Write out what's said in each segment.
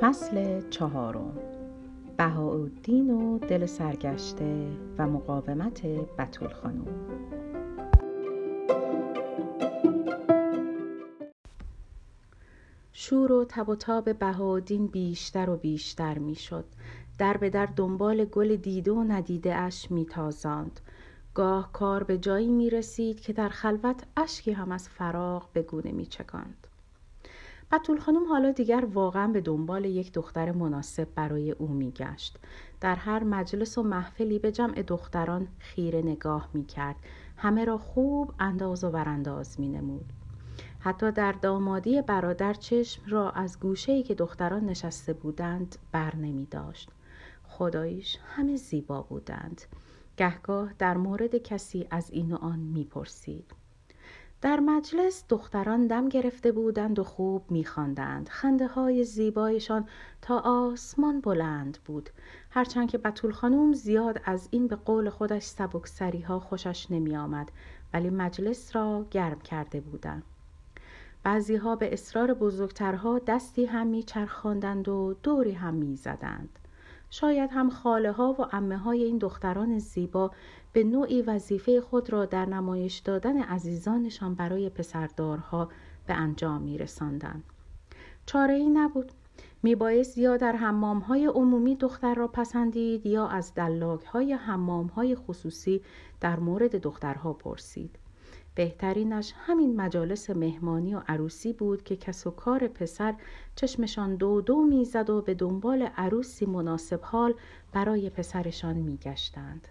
فصل چهارم. بهاءالدین و دل سرگشته و مقاومت بتول خانم شور و تب و تاب بهاءالدین بیشتر و بیشتر می‌شد. در به در دنبال گل دیده و ندیده اش میتازاند. گاه کار به جایی می رسید که در خلوت اشکی هم از فراغ به گونه می چکاند. بطول خانم حالا دیگر واقعا به دنبال یک دختر مناسب برای او می گشت. در هر مجلس و محفلی به جمع دختران خیره نگاه می کرد. همه را خوب انداز و ورانداز می نمود. حتی در دامادی برادر چشم را از گوشه که دختران نشسته بودند بر نمی داشت. خدایش همه زیبا بودند. گهگاه در مورد کسی از این و آن می‌پرسید. در مجلس دختران دم گرفته بودند و خوب میخواندند. خنده های زیبایشان تا آسمان بلند بود. هرچند که بطول خانوم زیاد از این به قول خودش سبکسری ها خوشش نمی آمد ولی مجلس را گرم کرده بودند. بعضی ها به اصرار بزرگترها دستی هم میچرخاندند و دوری هم می‌زدند. شاید هم خاله ها و امه های این دختران زیبا به نوعی وظیفه خود را در نمایش دادن عزیزانشان برای پسردارها به انجام می رساندن. چاره ای نبود. می یا در حمام های عمومی دختر را پسندید یا از دلاک های حمام های خصوصی در مورد دخترها پرسید. بهترینش همین مجالس مهمانی و عروسی بود که کس و کار پسر چشمشان دو دو می‌زد و به دنبال عروسی مناسب حال برای پسرشان میگشتند.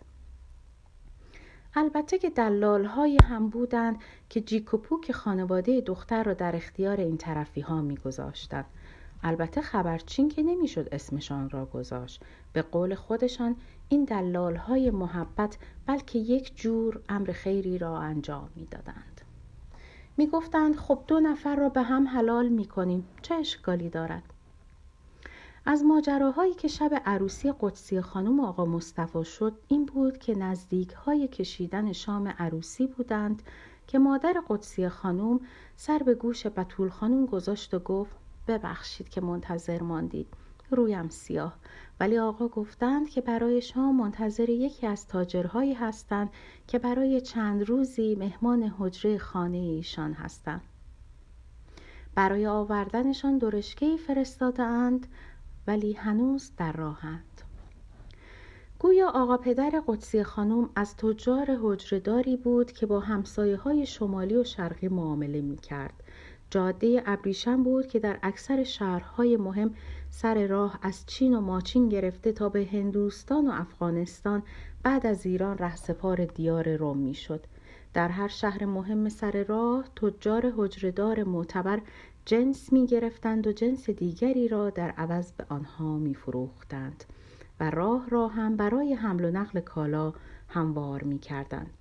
البته که دلال های هم بودند که جیکوپو که خانواده دختر را در اختیار این طرفی ها می. البته خبرچین که نمی‌شد اسمشان را گذاشت. به قول خودشان این دلال های محبت بلکه یک جور امر خیری را انجام می‌دادند. می گفتند خب دو نفر را به هم حلال می کنیم چه اشکالی دارد؟ از ماجراهایی که شب عروسی قدسی خانم آقا مصطفی شد این بود که نزدیک های کشیدن شام عروسی بودند که مادر قدسی خانم سر به گوش بطول خانم گذاشت و گفت ببخشید که منتظر ماندید. رویم سیاه. ولی آقا گفتند که برای شما منتظر یکی از تاجرهایی هستند که برای چند روزی مهمان حجره خانه ایشان هستند. برای آوردنشان درشکهای فرستاده اند ولی هنوز در راهند. گویا آقا پدر قدسی خانم از تجار حجرداری بود که با همسایه های شمالی و شرقی معامله می کرد جاده ابریشم بود که در اکثر شهرهای مهم سر راه از چین و ماچین گرفته تا به هندوستان و افغانستان بعد از ایران رهسپار دیار روم می‌شد در هر شهر مهم سر راه تجار حجردار معتبر جنس می گرفتند و جنس دیگری را در عوض به آنها می فروختند و راه را هم برای حمل و نقل کالا هموار می کردند.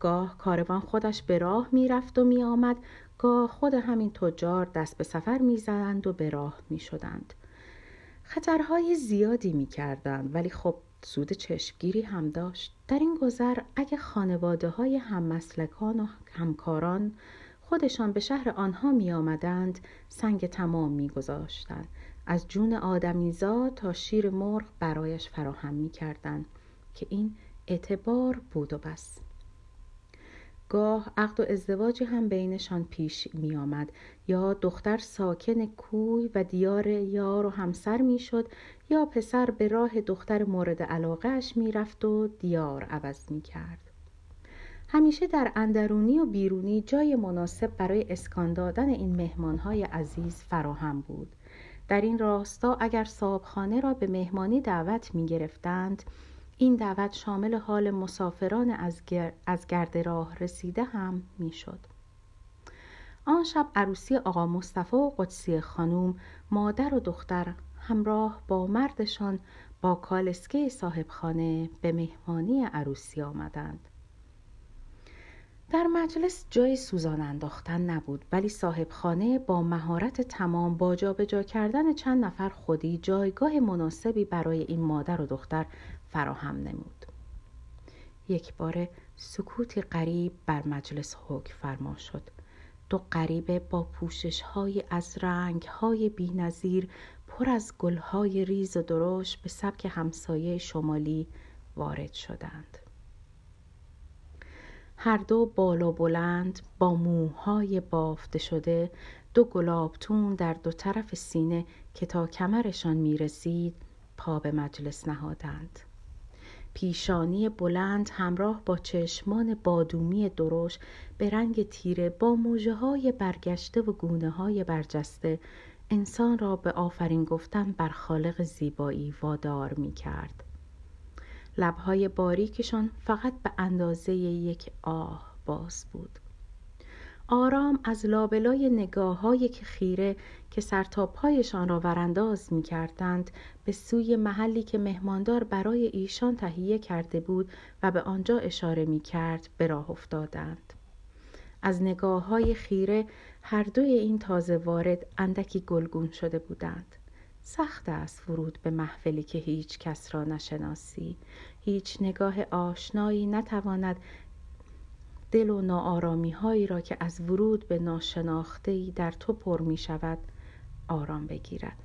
گاه کاروان خودش به راه می رفت و می آمد گاه خود همین تجار دست به سفر می زدند و به راه می شدند. خطرهای زیادی می کردند ولی خب سود چشمگیری هم داشت. در این گذر اگه خانواده های هممسلکان و همکاران خودشان به شهر آنها می آمدند سنگ تمام می گذاشتند. از جون آدمیزاد تا شیر مرغ برایش فراهم می کردند که این اعتبار بود و بس. گاه عقد و ازدواجی هم بینشان پیش می آمد یا دختر ساکن کوی و دیار یار و همسر می شد یا پسر به راه دختر مورد علاقهش می رفت و دیار عوض می کرد. همیشه در اندرونی و بیرونی جای مناسب برای اسکان دادن این مهمانهای عزیز فراهم بود. در این راستا اگر صابخانه را به مهمانی دعوت می گرفتند این دعوت شامل حال مسافران از, از گرد راه رسیده هم می‌شد. آن شب عروسی آقا مصطفی و قدسی خانوم مادر و دختر همراه با مردشان با کالسکه صاحبخانه به مهمانی عروسی آمدند. در مجلس جای سوزان انداختن نبود ولی صاحبخانه با مهارت تمام با جابجا کردن چند نفر خودی جایگاه مناسبی برای این مادر و دختر فراهم نمود. یک بار سکوتی غریب بر مجلس حکم فرما شد. دو غریبه با پوشش های از رنگ های بی نظیر پر از گل های ریز و درشت به سبک همسایه شمالی وارد شدند. هر دو بالا بلند با موهای بافته شده دو گلابتون در دو طرف سینه که تا کمرشان می رسید پا به مجلس نهادند پیشانی بلند همراه با چشمان بادومی درشت به رنگ تیره با موجه های برگشته و گونه های برجسته انسان را به آفرین گفتن بر خالق زیبایی وادار می کرد. لبهای باریکشان فقط به اندازه یک آه باز بود. آرام از لابلای نگاه های که خیره که سرتاپایشان را ورانداز می کردند به سوی محلی که مهماندار برای ایشان تهیه کرده بود و به آنجا اشاره می کرد به راه افتادند. از نگاه های خیره هر دوی این تازه وارد اندکی گلگون شده بودند. سخت است ورود به محفلی که هیچ کس را نشناسی هیچ نگاه آشنایی نتواند دل و ناآرامی هایی را که از ورود به ناشناخته در تو پر می شود آرام بگیرد.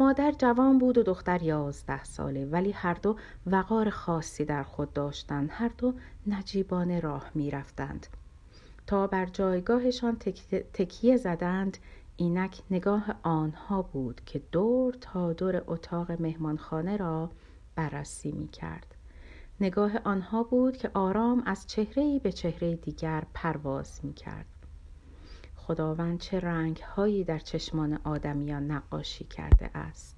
مادر جوان بود و دختر یازده ساله ولی هر دو وقار خاصی در خود داشتند. هر دو نجیبانه راه می رفتند تا بر جایگاهشان تکیه زدند اینک نگاه آنها بود که دور تا دور اتاق مهمانخانه را بررسی می کرد. نگاه آنها بود که آرام از چهره به چهره دیگر پرواز می کرد. خداوند چه رنگ هایی در چشمان آدمیان نقاشی کرده است.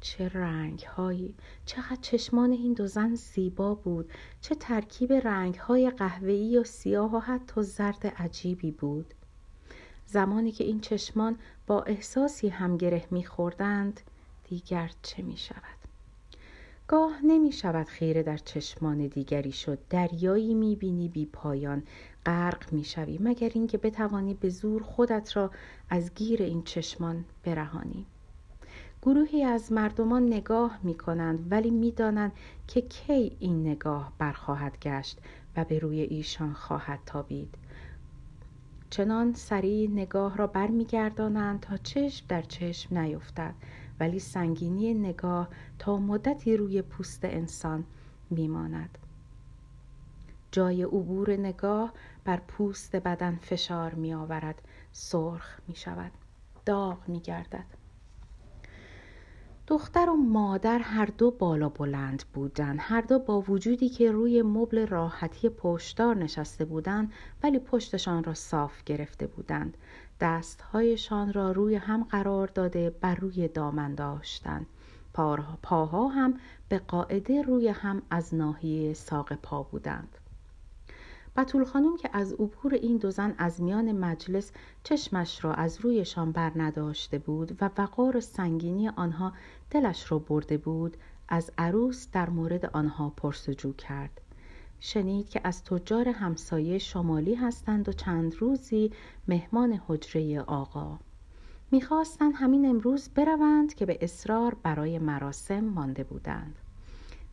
چه رنگ هایی چقدر چشمان این دو زن زیبا بود چه ترکیب رنگ های قهوه‌ای و سیاه و حتی زرد عجیبی بود زمانی که این چشمان با احساسی هم گره میخوردند دیگر چه می شود گاه نمی شود خیره در چشمان دیگری شد. دریایی می بینی بی پایان. غرق می شوی مگر اینکه بتوانی به زور خودت را از گیر این چشمان برهانی. گروهی از مردمان نگاه می کنند ولی می دانند که کی این نگاه برخواهد گشت و به روی ایشان خواهد تابید. چنان سریع نگاه را برمیگردانند تا چشم در چشم نیفتد. ولی سنگینی نگاه تا مدتی روی پوست انسان میماند. جای عبور نگاه بر پوست بدن فشار می آورد سرخ می شود داغ می گردد دختر و مادر هر دو بالا بلند بودند. هر دو با وجودی که روی مبل راحتی پشتدار نشسته بودند ولی پشتشان را صاف گرفته بودند. دستهایشان را روی هم قرار داده بر روی دامن داشتند پاها هم به قاعده روی هم از ناحیه ساق پا بودند. بطول خانم که از عبور این دو زن از میان مجلس چشمش را از رویشان بر نداشته بود و وقار سنگینی آنها دلش را برده بود از عروس در مورد آنها پرسجو کرد. شنید که از تجار همسایه شمالی هستند و چند روزی مهمان حجره آقا. می‌خواستند همین امروز بروند که به اصرار برای مراسم مانده بودند.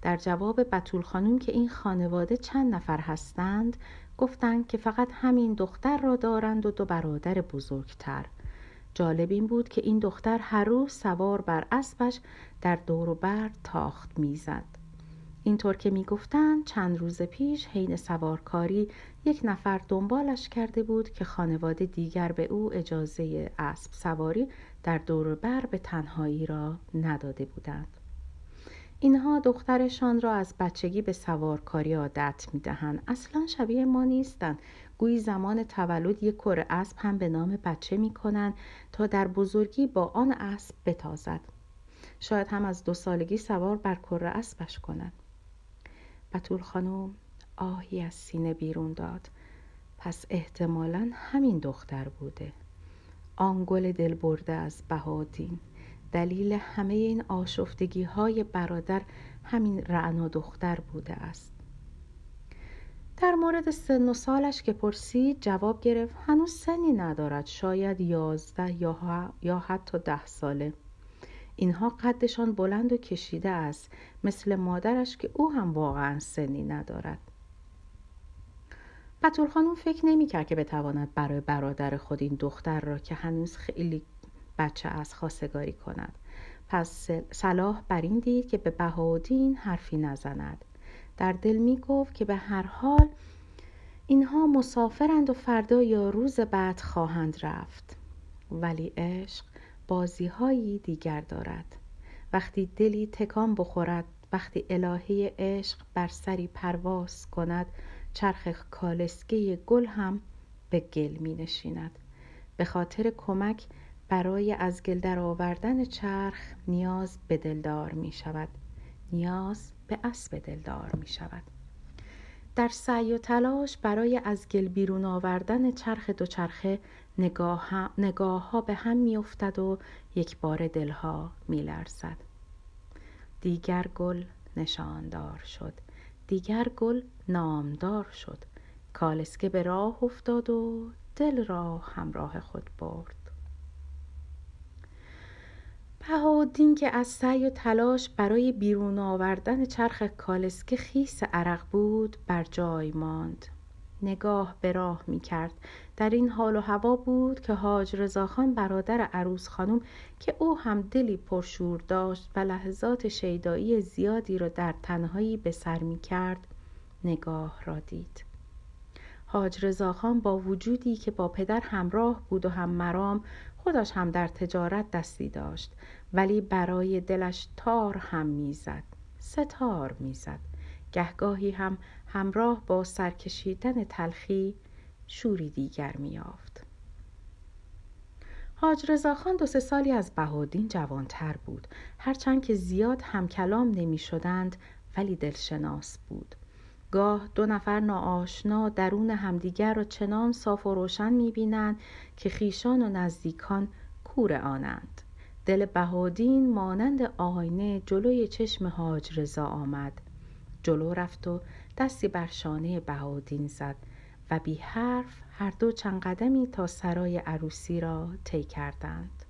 در جواب بطول خانوم که این خانواده چند نفر هستند گفتند که فقط همین دختر را دارند و دو برادر بزرگتر. جالب این بود که این دختر هر روز سوار بر اسبش در دور و بر تاخت می‌زد. اینطور که می‌گفتند چند روز پیش حین سوارکاری یک نفر دنبالش کرده بود که خانواده دیگر به او اجازه اسب سواری در دور بر به تنهایی را نداده بودند. اینها دخترشان را از بچگی به سوارکاری عادت می‌دهند. اصلا شبیه ما نیستند. گویی زمان تولد یک کره اسب هم به نام بچه می کنند تا در بزرگی با آن اسب بتازد. شاید هم از دو سالگی سوار بر کره اسبش کند بطول خانم آهی از سینه بیرون داد. پس احتمالا همین دختر بوده. آن گل دل برده از بهادین. دلیل همه این آشفتگی های برادر همین رعنا دختر بوده است. در مورد سن و سالش که پرسید جواب گرفت هنوز سنی ندارد شاید یازده یا, یا حتی ده ساله. اینها قدشان بلند و کشیده است مثل مادرش که او هم واقعا سنی ندارد. بطور خانم فکر نمی‌کرد که بتواند برای برادر خود این دختر را که هنوز خیلی بچه از خواستگاری کند. پس صلاح بر این دید که به بهاودین حرفی نزند. در دل می گفت که به هر حال اینها مسافرند و فردا یا روز بعد خواهند رفت. ولی عشق بازی دیگر دارد. وقتی دلی تکان بخورد وقتی الهه عشق بر سری پرواز کند چرخ کالسکه گل هم به گل می نشیند به خاطر کمک برای از گل در آوردن چرخ نیاز به دلدار می شود نیاز به اسب دلدار می شود در سعی و تلاش برای از گل بیرون آوردن چرخ دوچرخه نگاه, ها به هم می افتد و یک بار دلها می لرزد. دیگر گل نشاندار شد. دیگر گل نامدار شد. کالسکه به راه افتاد و دل را همراه خود برد. بهاءالدین که از سعی و تلاش برای بیرون آوردن چرخ کالسکه خیس عرق بود بر جای ماند. نگاه به راه می کرد در این حال و هوا بود که حاج رضاخان برادر عروس خانم که او هم دلی پرشور داشت و لحظات شیدایی زیادی را در تنهایی به سر می کرد نگاه را دید. حاج رضاخان با وجودی که با پدر همراه بود و هم مرام خودش هم در تجارت دستی داشت ولی برای دلش تار هم می‌زد ستار می‌زد گهگاهی هم همراه با سرکشیدن تلخی شوری دیگر میافت حاج رضاخان دو سه سالی از بهادین جوانتر بود. هرچند که زیاد هم کلام نمی شدند ولی دلشناس بود. گاه دو نفر ناآشنا درون همدیگر را چنان صاف و روشن می‌بینند که خیشان و نزدیکان کور آنند. دل بهادین مانند آینه جلوی چشم حاج رضا آمد. جلو رفت و دستی بر شانه بهادین زد. و بی حرف هر دو چند قدمی تا سرای عروسی را طی کردند.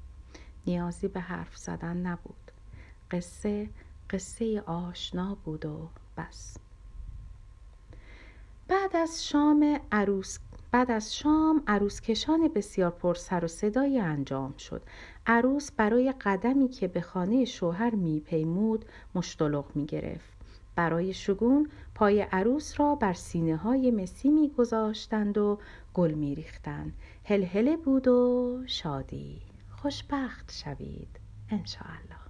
نیازی به حرف زدن نبود. قصه قصه آشنا بود و بس. بعد از شام عروس بعد از شام عروس کشان بسیار پر سر و صدایی انجام شد. عروس برای قدمی که به خانه شوهر میپیمود مشتلق می گرفت برای شگون پای عروس را بر سینه های مسی می گذاشتند و گل می ریختند هلهله بود و شادی. خوشبخت شوید انشاءالله.